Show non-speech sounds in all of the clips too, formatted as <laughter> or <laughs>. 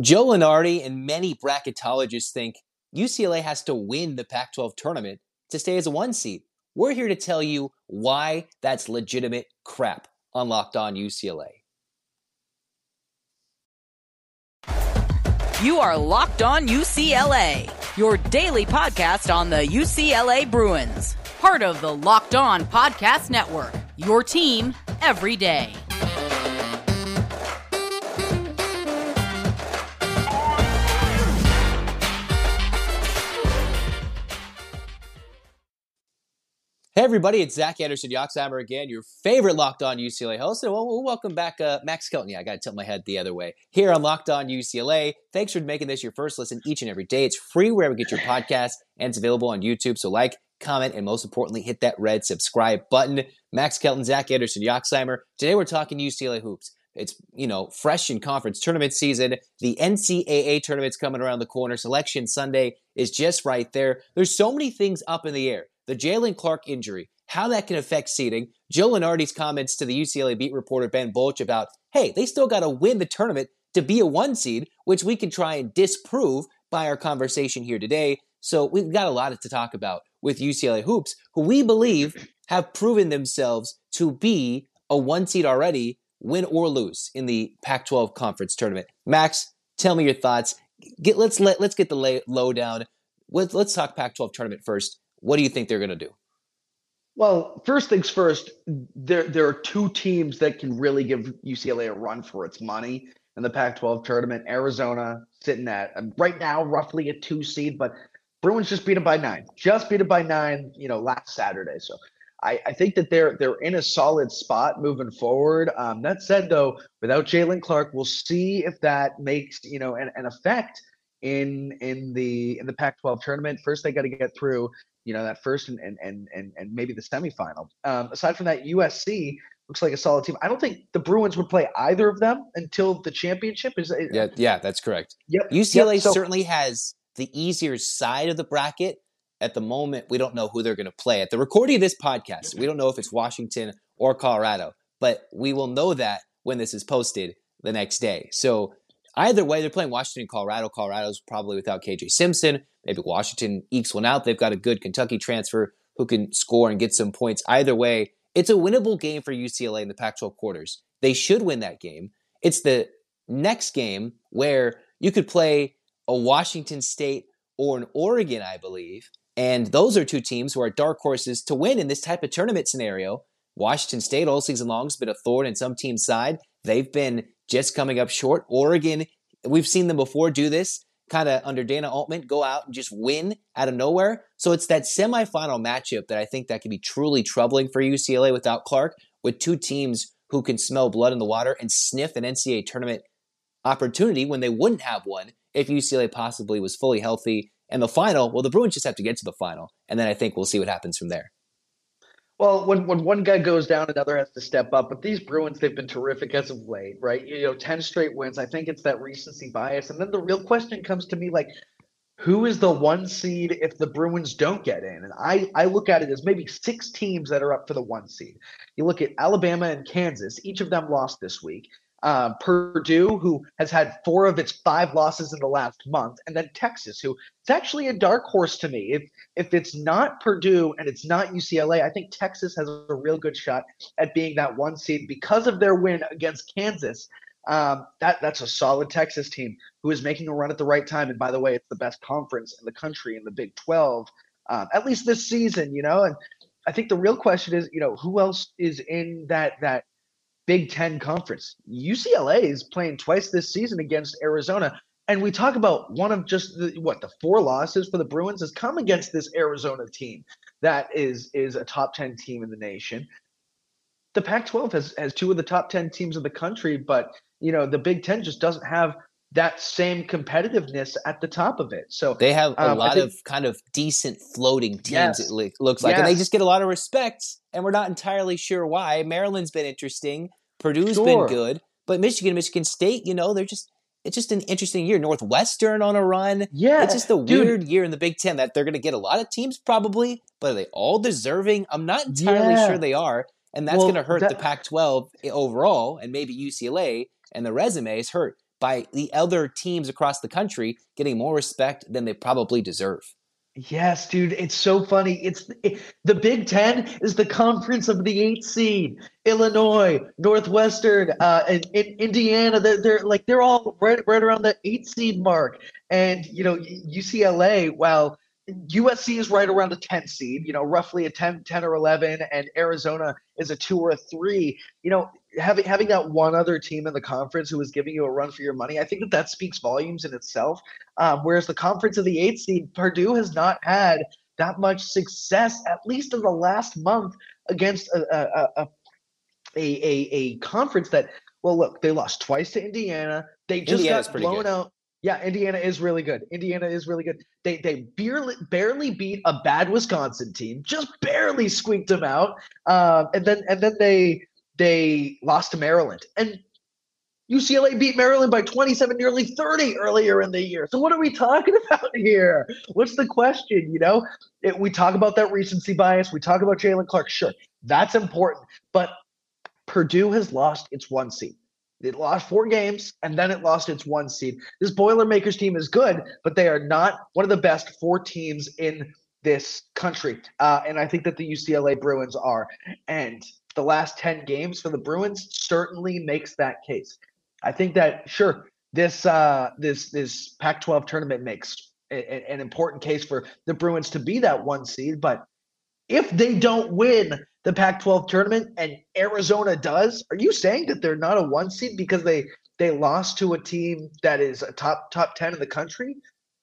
Joe Lunardi and many bracketologists think UCLA has to win the Pac 12 tournament to stay as a one seed. We're here to tell you why that's legitimate crap on Locked On UCLA. You are Locked On UCLA, your daily podcast on the UCLA Bruins, part of the Locked On Podcast Network, your team every day. Hey everybody, it's Zach Anderson Yoxsimer again, your favorite Locked On UCLA host. And well, welcome back, uh, Max Kelton. Yeah, I got to tilt my head the other way. Here on Locked On UCLA. Thanks for making this your first listen each and every day. It's free wherever you get your podcast, and it's available on YouTube. So like, comment, and most importantly, hit that red subscribe button. Max Kelton, Zach Anderson Yoxsimer. Today we're talking UCLA hoops. It's you know fresh in conference tournament season. The NCAA tournament's coming around the corner. Selection Sunday is just right there. There's so many things up in the air the Jaylen Clark injury, how that can affect seeding, Joe Lunardi's comments to the UCLA beat reporter Ben Bolch about, hey, they still got to win the tournament to be a one seed, which we can try and disprove by our conversation here today. So we've got a lot to talk about with UCLA Hoops, who we believe have proven themselves to be a one seed already, win or lose in the Pac-12 conference tournament. Max, tell me your thoughts. Get let's let let's get the lay, lowdown. Let's let's talk Pac-12 tournament first. What do you think they're going to do? Well, first things first, there there are two teams that can really give UCLA a run for its money in the Pac-12 tournament. Arizona sitting at um, right now roughly a two seed, but Bruins just beat them by nine. Just beat them by nine, you know, last Saturday. So I, I think that they're they're in a solid spot moving forward. Um, that said, though, without Jaylen Clark, we'll see if that makes you know an, an effect in in the in the Pac-12 tournament. First, they got to get through you know that first and and and and, and maybe the semifinal. Um, aside from that, USC looks like a solid team. I don't think the Bruins would play either of them until the championship. Is yeah, yeah, that's correct. Yep. UCLA yep. So, certainly has the easier side of the bracket. At the moment, we don't know who they're going to play. At the recording of this podcast, we don't know if it's Washington or Colorado, but we will know that when this is posted the next day. So either way, they're playing Washington, Colorado. Colorado's probably without KJ Simpson. Maybe Washington ekes one out. They've got a good Kentucky transfer who can score and get some points. Either way, it's a winnable game for UCLA in the Pac 12 quarters. They should win that game. It's the next game where you could play a Washington State or an Oregon, I believe. And those are two teams who are dark horses to win in this type of tournament scenario. Washington State all season long has been a thorn in some team's side. They've been just coming up short. Oregon, we've seen them before do this kind of under Dana Altman go out and just win out of nowhere. So it's that semifinal matchup that I think that could be truly troubling for UCLA without Clark, with two teams who can smell blood in the water and sniff an NCAA tournament opportunity when they wouldn't have one if UCLA possibly was fully healthy. And the final, well, the Bruins just have to get to the final, and then I think we'll see what happens from there. Well, when, when one guy goes down, another has to step up. But these Bruins, they've been terrific as of late, right? You know, 10 straight wins. I think it's that recency bias. And then the real question comes to me like, who is the one seed if the Bruins don't get in? And I, I look at it as maybe six teams that are up for the one seed. You look at Alabama and Kansas, each of them lost this week uh, Purdue, who has had four of its five losses in the last month, and then Texas, who it's actually a dark horse to me. If if it's not Purdue and it's not UCLA, I think Texas has a real good shot at being that one seed because of their win against Kansas. Um, that that's a solid Texas team who is making a run at the right time. And by the way, it's the best conference in the country in the Big Twelve, um, at least this season. You know, and I think the real question is, you know, who else is in that that Big Ten conference. UCLA is playing twice this season against Arizona. And we talk about one of just the, what the four losses for the Bruins has come against this Arizona team that is is a top 10 team in the nation. The Pac-12 has has two of the top 10 teams in the country, but you know, the Big 10 just doesn't have that same competitiveness at the top of it. So they have a um, lot think, of kind of decent floating teams. Yes, it looks like, yes. and they just get a lot of respect. And we're not entirely sure why. Maryland's been interesting. Purdue's sure. been good, but Michigan, and Michigan State, you know, they're just it's just an interesting year. Northwestern on a run. Yeah, it's just a dude. weird year in the Big Ten that they're going to get a lot of teams probably, but are they all deserving? I'm not entirely yeah. sure they are, and that's well, going to hurt that, the Pac-12 overall, and maybe UCLA and the resume is hurt by the other teams across the country getting more respect than they probably deserve. Yes, dude, it's so funny. It's it, the Big Ten is the conference of the eight seed. Illinois, Northwestern, uh, and, and Indiana. They're, they're like they're all right right around the eight seed mark. And you know UCLA, while USC is right around a 10 seed, you know, roughly a 10, 10 or 11, and Arizona is a two or a three. You know, having having that one other team in the conference who is giving you a run for your money, I think that that speaks volumes in itself. Um, whereas the conference of the eight seed, Purdue has not had that much success, at least in the last month, against a a, a, a, a conference that. Well, look, they lost twice to Indiana. They just Indiana's got blown out. Yeah, Indiana is really good. Indiana is really good. They they barely barely beat a bad Wisconsin team, just barely squeaked them out. Um, and then and then they they lost to Maryland. And UCLA beat Maryland by 27, nearly 30 earlier in the year. So what are we talking <laughs> about here? What's the question? You know, it, we talk about that recency bias. We talk about Jaylen Clark. Sure, that's important. But Purdue has lost its one seed. It lost four games and then it lost its one seed. This Boilermakers team is good, but they are not one of the best four teams in this country. Uh, and I think that the UCLA Bruins are. And the last 10 games for the Bruins certainly makes that case. I think that, sure, this uh, this this Pac-12 tournament makes a, a, an important case for the Bruins to be that one seed, but if they don't win the Pac 12 tournament and Arizona does, are you saying that they're not a one seed because they they lost to a team that is a top top 10 in the country?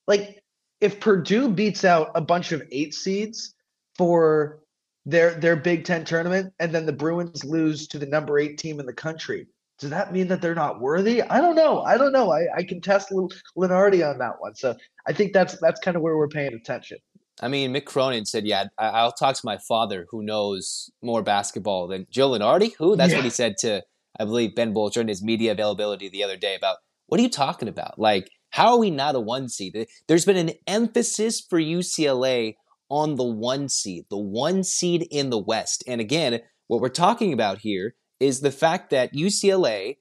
Like if Purdue beats out a bunch of eight seeds for their their Big 10 tournament and then the Bruins lose to the number 8 team in the country, does that mean that they're not worthy? I don't know. I don't know. I, I can test Lunardi on that one. So I think that's that's kind of where we're paying attention. I mean, Mick Cronin said, "Yeah, I'll talk to my father, who knows more basketball than Joe Lunardi." Who? That's yeah. what he said to, I believe, Ben Bolger in his media availability the other day about what are you talking about? Like, how are we not a one seed? There's been an emphasis for UCLA on the one seed, the one seed in the West. And again, what we're talking about here is the fact that UCLA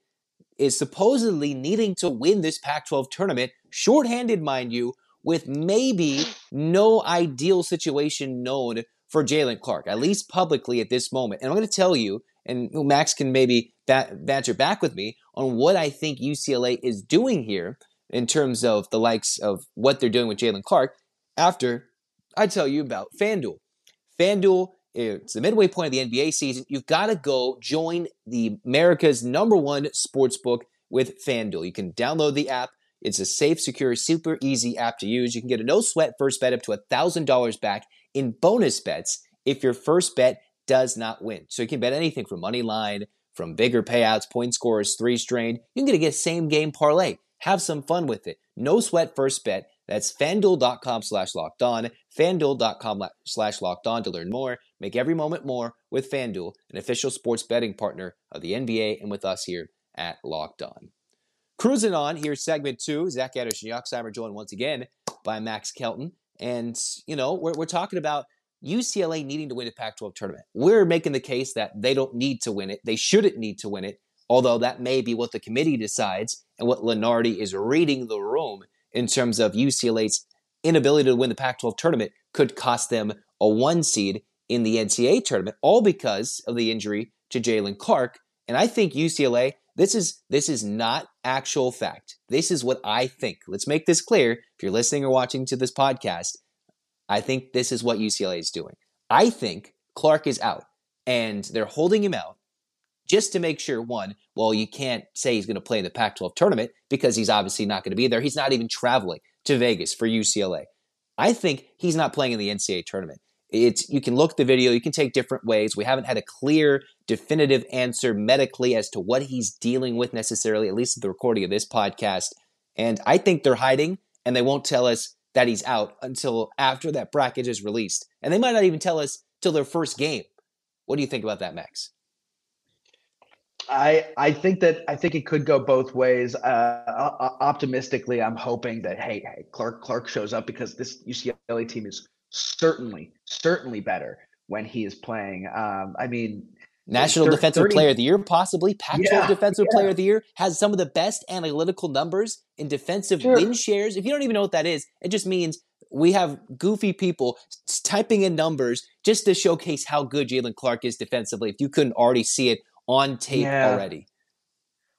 is supposedly needing to win this Pac 12 tournament, shorthanded, mind you, with maybe no ideal situation known for Jaylen Clark, at least publicly at this moment. And I'm going to tell you, and Max can maybe banter back with me on what I think UCLA is doing here in terms of the likes of what they're doing with Jaylen Clark after I tell you about FanDuel. FanDuel, it's the midway point of the NBA season. You've got to go join the America's number one sports book with FanDuel. You can download the app it's a safe, secure, super easy app to use. You can get a no sweat first bet up to $1,000 back in bonus bets if your first bet does not win. So you can bet anything from money line, from bigger payouts, point scores, three strain. You can get a same game parlay. Have some fun with it. No sweat first bet. That's fanduel.com slash locked on, fanduel.com slash locked on to learn more. Make every moment more with Fanduel, an official sports betting partner of the NBA and with us here at Locked On. Cruising on, here's segment two. Zach Anderson Yoxsimer joined once again by Max Kelton. And, you know, we're, we're talking about UCLA needing to win a Pac 12 tournament. We're making the case that they don't need to win it. They shouldn't need to win it, although that may be what the committee decides and what Lunardi is reading the room in terms of UCLA's inability to win the Pac 12 tournament could cost them a one seed in the NCAA tournament, all because of the injury to Jaylen Clark. And I think UCLA this is this is not actual fact. This is what I think. Let's make this clear. If you're listening or watching to this podcast, I think this is what UCLA is doing. I think Clark is out and they're holding him out just to make sure one, well, you can't say he's going to play in the Pac 12 tournament because he's obviously not going to be there. He's not even traveling to Vegas for UCLA. I think he's not playing in the NCAA tournament. It's you can look at the video, you can take different ways. We haven't had a clear, definitive answer medically as to what he's dealing with necessarily, at least at the recording of this podcast. And I think they're hiding and they won't tell us that he's out until after that bracket is released. And they might not even tell us till their first game. What do you think about that, Max? I I think that I think it could go both ways. Uh, optimistically, I'm hoping that hey, hey, Clark Clark shows up because this UCLA team is certainly, certainly better when he is playing. Um, I mean, National Thir- Defensive 30 Player of the Year, possibly Pac-12 Yeah, Defensive yeah. Player of the Year, has some of the best analytical numbers in defensive Sure. win shares. If you don't even know what that is, it just means we have goofy people typing in numbers just to showcase how good Jaylen Clark is defensively. If you couldn't already see it on tape Yeah. already,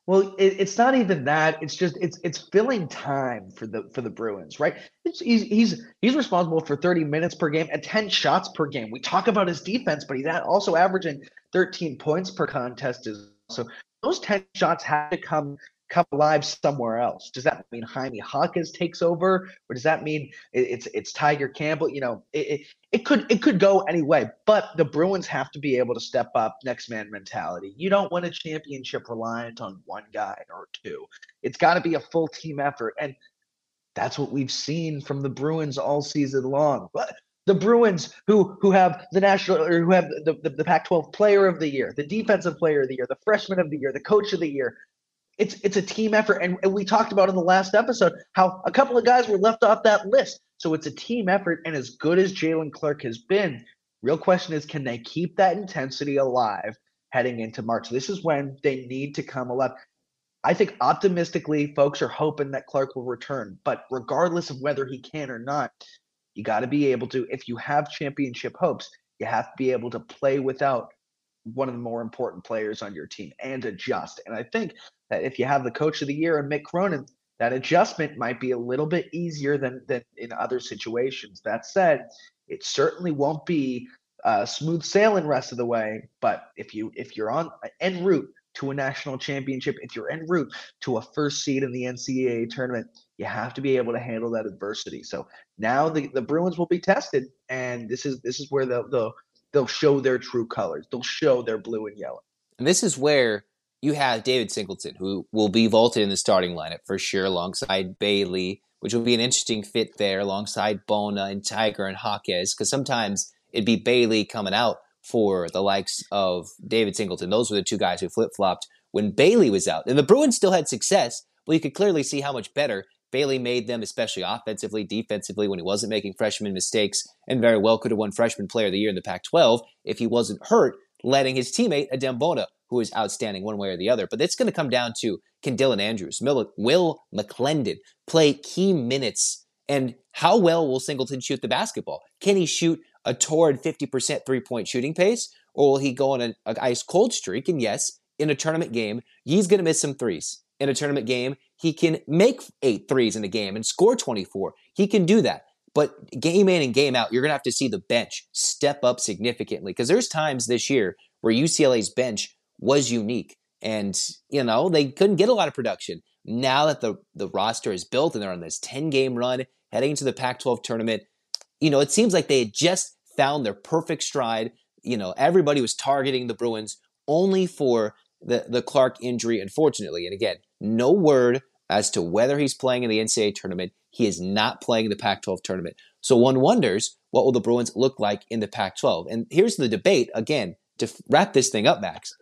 Well, it, it's not even that. It's just it's it's filling time for the for the Bruins, right? It's, he's he's he's responsible for 30 minutes per game and 10 shots per game. We talk about his defense, but he's also averaging 13 points per contest. Is so those 10 shots have to come come alive somewhere else. Does that mean Jaime Jaquez takes over, or does that mean it's it's Tiger Campbell? You know, it, it it could it could go any way, but the Bruins have to be able to step up next man mentality. You don't win a championship reliant on one guy or two. It's got to be a full team effort, and that's what we've seen from the Bruins all season long. But the Bruins, who who have the national or who have the, the, the Pac-12 Player of the Year, the Defensive Player of the Year, the Freshman of the Year, the Coach of the Year. It's it's a team effort, and, and we talked about in the last episode how a couple of guys were left off that list. So it's a team effort, and as good as Jaylen Clark has been, real question is, can they keep that intensity alive heading into March? This is when they need to come alive. I think optimistically, folks are hoping that Clark will return, but regardless of whether he can or not, you got to be able to. If you have championship hopes, you have to be able to play without one of the more important players on your team and adjust. And I think that if you have the coach of the year and Mick Cronin, that adjustment might be a little bit easier than than in other situations. That said, it certainly won't be uh, smooth sailing rest of the way. But if you if you're on en route to a national championship, if you're en route to a first seed in the NCAA tournament, you have to be able to handle that adversity. So now the, the Bruins will be tested, and this is this is where they'll they'll, they'll show their true colors. They'll show their blue and yellow. and this is where you have David Singleton, who will be vaulted in the starting lineup for sure, alongside Bailey, which will be an interesting fit there, alongside Bona and Tiger and Jaquez, because sometimes it'd be Bailey coming out for the likes of David Singleton. Those were the two guys who flip flopped when Bailey was out. And the Bruins still had success, but you could clearly see how much better Bailey made them, especially offensively, defensively, when he wasn't making freshman mistakes, and very well could have won Freshman Player of the Year in the Pac 12 if he wasn't hurt, letting his teammate, Adem Bona, who is outstanding one way or the other. But it's going to come down to can Dylan Andrews, Will McClendon play key minutes, and how well will Singleton shoot the basketball? Can he shoot a torrid 50% three point shooting pace, or will he go on an ice cold streak? And yes, in a tournament game, he's going to miss some threes. In a tournament game, he can make eight threes in a game and score 24. He can do that. But game in and game out, you're going to have to see the bench step up significantly because there's times this year where UCLA's bench was unique and, you know, they couldn't get a lot of production. Now that the, the roster is built and they're on this 10 game run heading into the Pac 12 tournament, you know, it seems like they had just found their perfect stride. You know, everybody was targeting the Bruins only for the, the Clark injury, unfortunately. And again, no word as to whether he's playing in the NCAA tournament. He is not playing in the Pac 12 tournament. So one wonders what will the Bruins look like in the Pac 12? And here's the debate again to wrap this thing up, Max.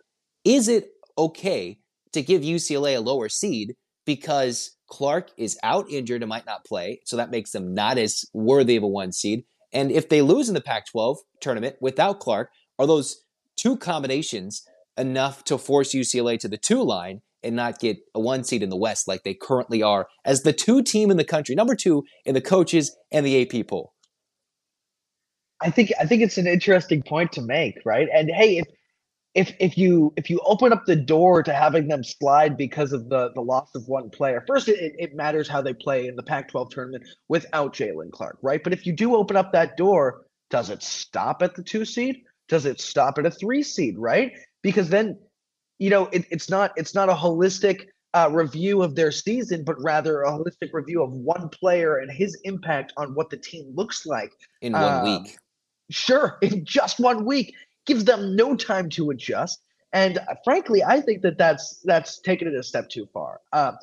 Is it okay to give UCLA a lower seed because Clark is out injured and might not play? So that makes them not as worthy of a one seed. And if they lose in the Pac 12 tournament without Clark, are those two combinations enough to force UCLA to the two line and not get a one seed in the West like they currently are as the two team in the country, number two in the coaches and the AP poll? I think I think it's an interesting point to make, right? And hey, if if if you if you open up the door to having them slide because of the the loss of one player, first it, it matters how they play in the Pac-12 tournament without Jaylen Clark, right? But if you do open up that door, does it stop at the two seed? Does it stop at a three seed, right? Because then, you know, it, it's not it's not a holistic uh, review of their season, but rather a holistic review of one player and his impact on what the team looks like In one Um, week. sure <laughs> in just one week gives them no time to adjust. And uh, frankly i think that that's that's taken it a step too far. Uh,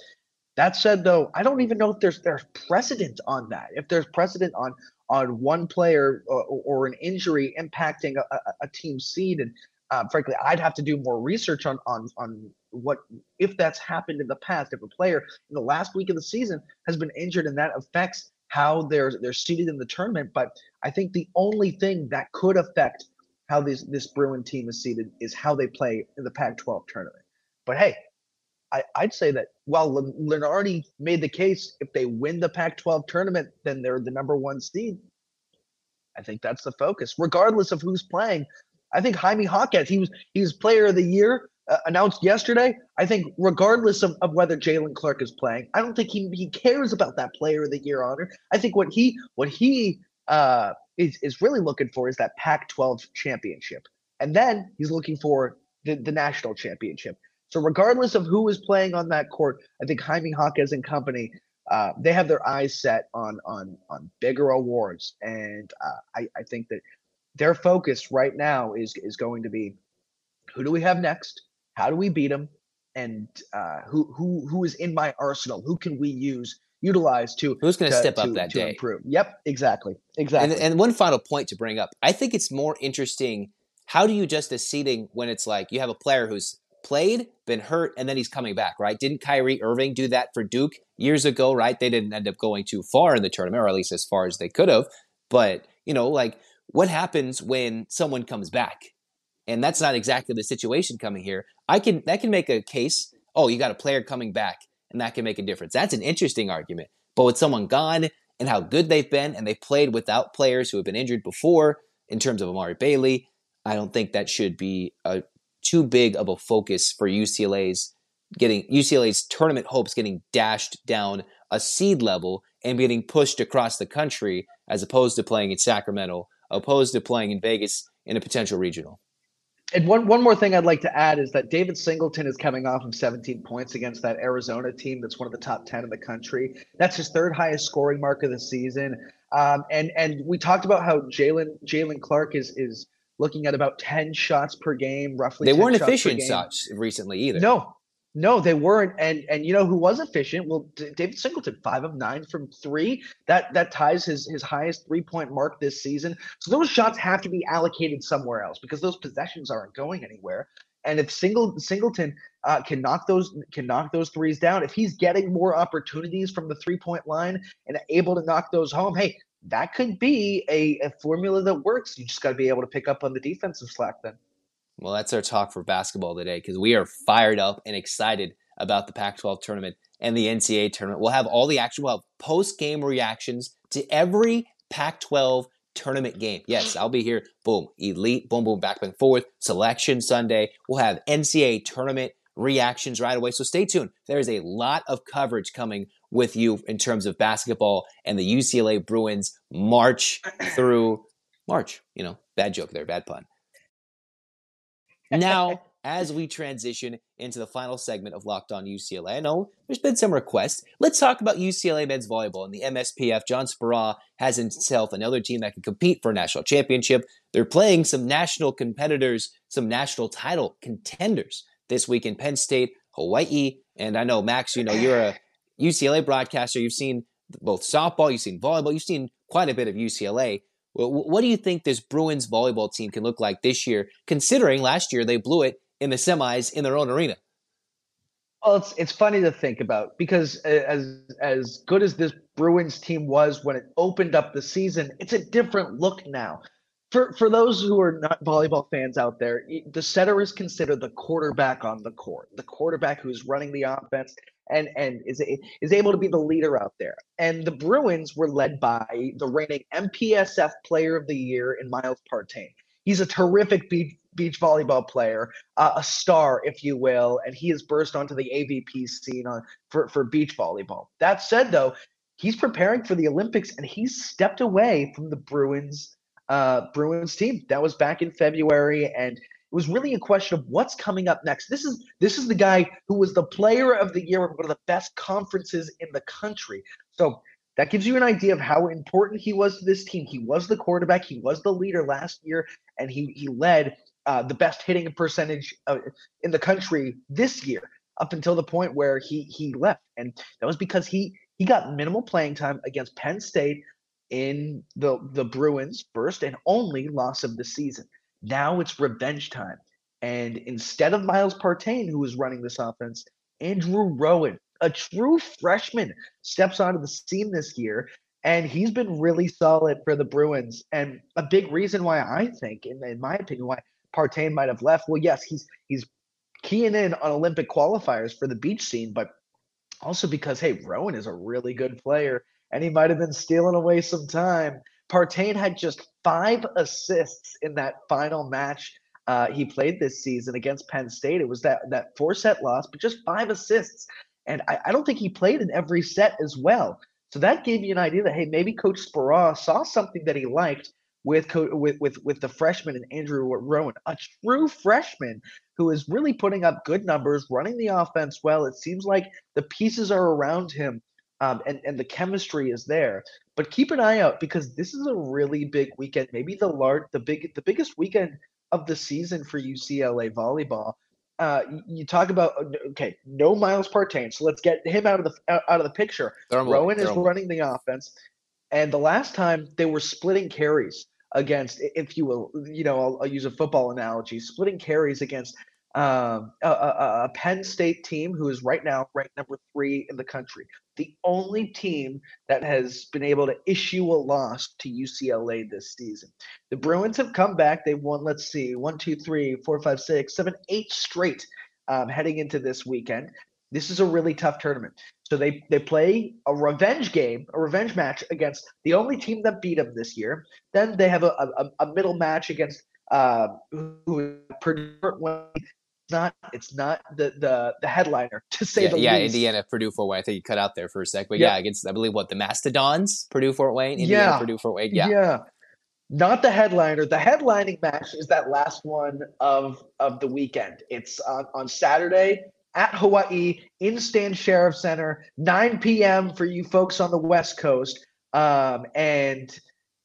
that said though i don't even know if there's there's precedent on that. If there's precedent on on one player or, or an injury impacting a, a, a team seed and uh, frankly i'd have to do more research on on on what if that's happened in the past if a player in the last week of the season has been injured and that affects how they're they're seeded in the tournament. But I think the only thing that could affect how this this Bruin team is seated is how they play in the Pac-12 tournament. But hey, I, would say that while Lunardi made the case, if they win the Pac-12 tournament, then they're the number one seed. I think that's the focus, regardless of who's playing. I think Jaime Jaquez, he was he was Player of the Year uh, announced yesterday. I think regardless of, of whether Jaylen Clark is playing, I don't think he he cares about that Player of the Year honor. I think what he what he uh, is is really looking for is that Pac-12 championship, and then he's looking for the, the national championship. So regardless of who is playing on that court, I think Jaime Jaquez and company, uh, they have their eyes set on on on bigger awards, and uh, I, I think that their focus right now is is going to be who do we have next, how do we beat them, and uh, who who who is in my arsenal, who can we use utilize to who's going to step up that to day improve. Yep, exactly, exactly. And, and one final point to bring up, I think it's more interesting. How do you adjust the seating when it's like you have a player who's played, been hurt, and then he's coming back, right? Didn't Kyrie Irving do that for Duke years ago, right? They didn't end up going too far in the tournament, or at least as far as they could have. But, you know, like what happens when someone comes back? And that's not exactly the situation coming here. I can that can make a case, oh, you got a player coming back, and that can make a difference. That's an interesting argument. But with someone gone and how good they've been, and they played without players who have been injured before, in terms of Amari Bailey, I don't think that should be a too big of a focus for UCLA's getting UCLA's tournament hopes getting dashed down a seed level and getting pushed across the country as opposed to playing in Sacramento, opposed to playing in Vegas in a potential regional. And one, one more thing I'd like to add is that David Singleton is coming off of 17 points against that Arizona team that's one of the top 10 in the country. That's his third highest scoring mark of the season. Um, and and we talked about how Jalen Jaylen Clark is is looking at about 10 shots per game, roughly. They weren't efficient shots recently either. No, no, they weren't. And and you know who was efficient? Well, D- David Singleton, five of nine from three. That that ties his his highest three point mark this season. So those shots have to be allocated somewhere else because those possessions aren't going anywhere. And if Single Singleton uh, can knock those can knock those threes down, if he's getting more opportunities from the three point line and able to knock those home, hey, that could be a, a formula that works. You just got to be able to pick up on the defensive slack then. Well, that's our talk for basketball today because we are fired up and excited about the Pac 12 tournament and the NCAA tournament. We'll have all the action, we'll have post game reactions to every Pac 12 tournament game. Yes, I'll be here. Boom, elite, boom, boom, back and forth. Selection Sunday. We'll have NCAA tournament reactions right away. So stay tuned. There is a lot of coverage coming with you in terms of basketball and the UCLA Bruins march through March. You know, bad joke there, bad pun. Now, <laughs> as we transition into the final segment of Locked On UCLA, I know there's been some requests. Let's talk about UCLA men's volleyball and the MPSF. John Speraw has himself another team that can compete for a national championship. They're playing some national competitors, some national title contenders this week in Penn State, Hawaii. And I know, Max, you know, you're a UCLA broadcaster. You've seen both softball, you've seen volleyball, you've seen quite a bit of UCLA. What do you think this Bruins volleyball team can look like this year, considering last year they blew it in the semis in their own arena? Well, it's it's funny to think about because uh, as as good as this Bruins team was when it opened up the season, it's a different look now for for those who are not volleyball fans out there, the setter is considered the quarterback on the court, the quarterback who's running the offense and and is is able to be the leader out there. And the Bruins were led by the reigning MPSF Player of the Year in Miles Partain. He's a terrific beach beach volleyball player, uh, a star, if you will, and he has burst onto the AVP scene on for for beach volleyball. That said, though, he's preparing for the Olympics and he's stepped away from the Bruins uh, Bruins team. That was back in February, and it was really a question of what's coming up next. This is this is the guy who was the player of the year of one of the best conferences in the country. So that gives you an idea of how important he was to this team. He was the quarterback, he was the leader last year, and he he led uh, the best hitting percentage uh, in the country this year up until the point where he he left, and that was because he he got minimal playing time against Penn State, in the the Bruins' first and only loss of the season. Now it's revenge time. And instead of Miles Partain, who is running this offense, Andrew Rowan, a true freshman, steps onto the scene this year. and he's been really solid for the Bruins. And a big reason why I think, in, in my opinion, why Partain might have left. Well, yes, he's he's keying in on Olympic qualifiers for the beach scene, but also because hey, Rowan is a really good player, and he might have been stealing away some time. Partain had just five assists in that final match uh, he played this season against Penn State. It was that that four set loss, but just five assists. And I, I don't think he played in every set as well. So that gave you an idea that hey, maybe Coach Speraw saw something that he liked with with with with the freshman and Andrew Rowan, a true freshman who is really putting up good numbers, running the offense well. It seems like the pieces are around him, um, and and the chemistry is there. But keep an eye out because this is a really big weekend, maybe the large, the big, the biggest weekend of the season for UCLA volleyball. Uh, you talk about uh, okay, no Miles Partain, so let's get him out of the out of the picture. Rowan is running the offense, and the last time they were splitting carries against, if you will, you know, I'll, I'll use a football analogy, splitting carries against um, a, a, a, Penn State team who is right now ranked number three in the country. The only team that has been able to issue a loss to UCLA this season. The Bruins have come back. They've won, let's see, one, two, three, four, five, six, seven, eight straight um, heading into this weekend. This is a really tough tournament. So they they play a revenge game, a revenge match against the only team that beat them this year. Then they have a, a, a middle match against uh, who Purdue not it's not the the the headliner to say yeah, the yeah, least. Indiana, Purdue, Fort Wayne. I think you cut out there for a sec, but yeah, yeah against I believe what the Mastodons, Purdue, Fort Wayne, Indiana, yeah. Purdue, Fort Wayne. Yeah, yeah, not the headliner. The headlining match is that last one of of the weekend. It's on on Saturday at Hawaii in Stan Sheriff Center, 9 p.m. for you folks on the West Coast. Um, and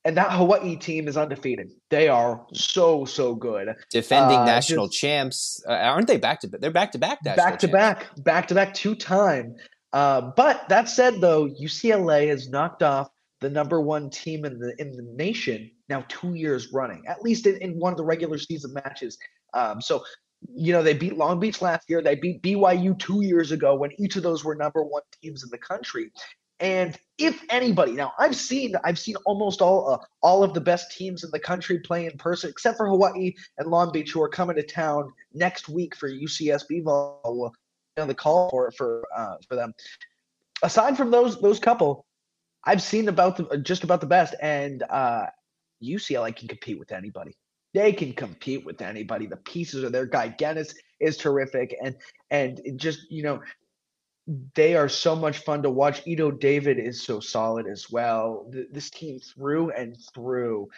and that Hawaii team is undefeated. They are so so good. Defending uh, national just, champs, uh, aren't they? Back to they're back to back. Back to back, back to back, two time. Uh, but that said, though, UCLA has knocked off the number one team in the in the nation now two years running, at least in, in one of the regular season matches. Um, so you know they beat Long Beach last year. They beat BYU two years ago when each of those were number one teams in the country. And if anybody, now I've seen I've seen almost all uh, all of the best teams in the country play in person, except for Hawaii and Long Beach, who are coming to town next week for UCSB know, the call for for uh, for them. Aside from those those couple, I've seen about the just about the best, and uh, UCLA can compete with anybody. They can compete with anybody. The pieces are there. Guy Genis is terrific, and and just you know they are so much fun to watch. Ido David is so solid as well. This team through and through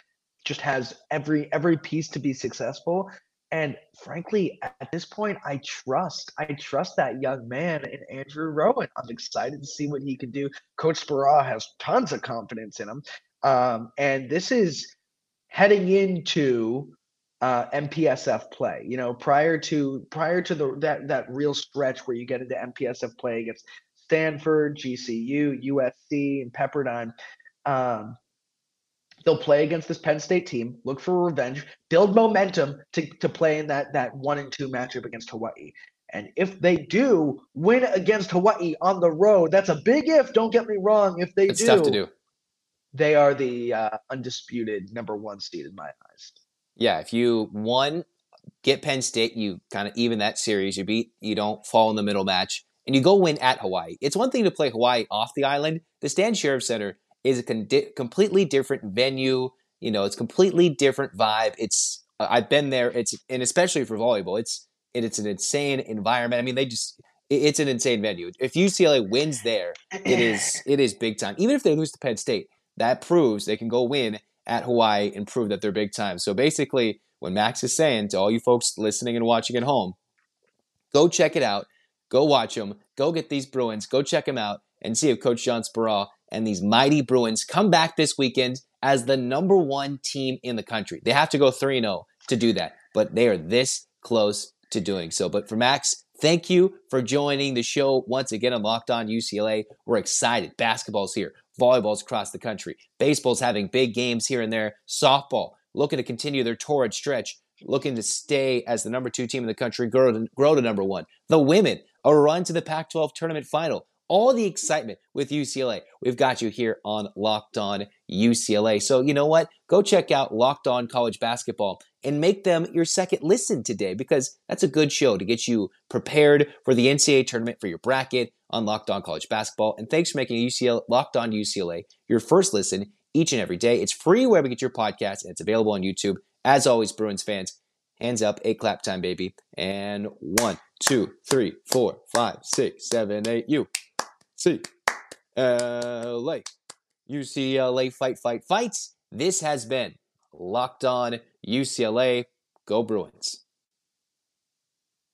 just has every every piece to be successful. And frankly, at this point, I trust I trust that young man in Andrew Rowan. I'm excited to see what he can do. Coach Speraw has tons of confidence in him, um, and this is heading into uh, MPSF play. You know, prior to prior to the that that real stretch where you get into MPSF play against Stanford, GCU, USC, and Pepperdine. Um, they'll play against this Penn State team, look for revenge, build momentum to, to play in that that one and two matchup against Hawaii. And if they do win against Hawaii on the road, that's a big if. Don't get me wrong. If they it's do, tough to do. They are the uh, undisputed number one seed in my eyes yeah, if you one get Penn State, you kind of even that series. You beat, you don't fall in the middle match, and you go win at Hawaii. It's one thing to play Hawaii off the island. The Stan Sheriff Center is a con- completely different venue. You know, it's completely different vibe. It's uh, I've been there. It's and especially for volleyball, it's it, it's an insane environment. I mean, they just it's an insane venue. If UCLA wins there, it is it is big time. Even if they lose to Penn State, that proves they can go win at Hawaii and prove that they're big time. So basically, what Max is saying to all you folks listening and watching at home, go check it out. Go watch them. Go get these Bruins. Go check them out and see if Coach John Speraw and these mighty Bruins come back this weekend as the number one team in the country. They have to go 3 0 to do that, but they are this close to doing so. But for Max, thank you for joining the show once again on Locked On UCLA. We're excited. Basketball's here volleyballs across the country. Baseball's having big games here and there. Softball looking to continue their torrid stretch, looking to stay as the number two team in the country, grow to, grow to number one. The women, a run to the Pac 12 tournament final. all the excitement with UCLA. We've got you here on Locked On UCLA. So, you know what? Go check out Locked On College Basketball and make them your second listen today because that's a good show to get you prepared for the NCAA tournament for your bracket on Locked On College Basketball. And thanks for making UCLA Locked On UCLA your first listen each and every day. It's free wherever you get your podcast and it's available on YouTube. As always, Bruins fans, hands up, eight clap time, baby. And one, two, three, four, five, six, seven, eight. You. C L A. UCLA fight, fight, fights. This has been Locked On UCLA. Go Bruins.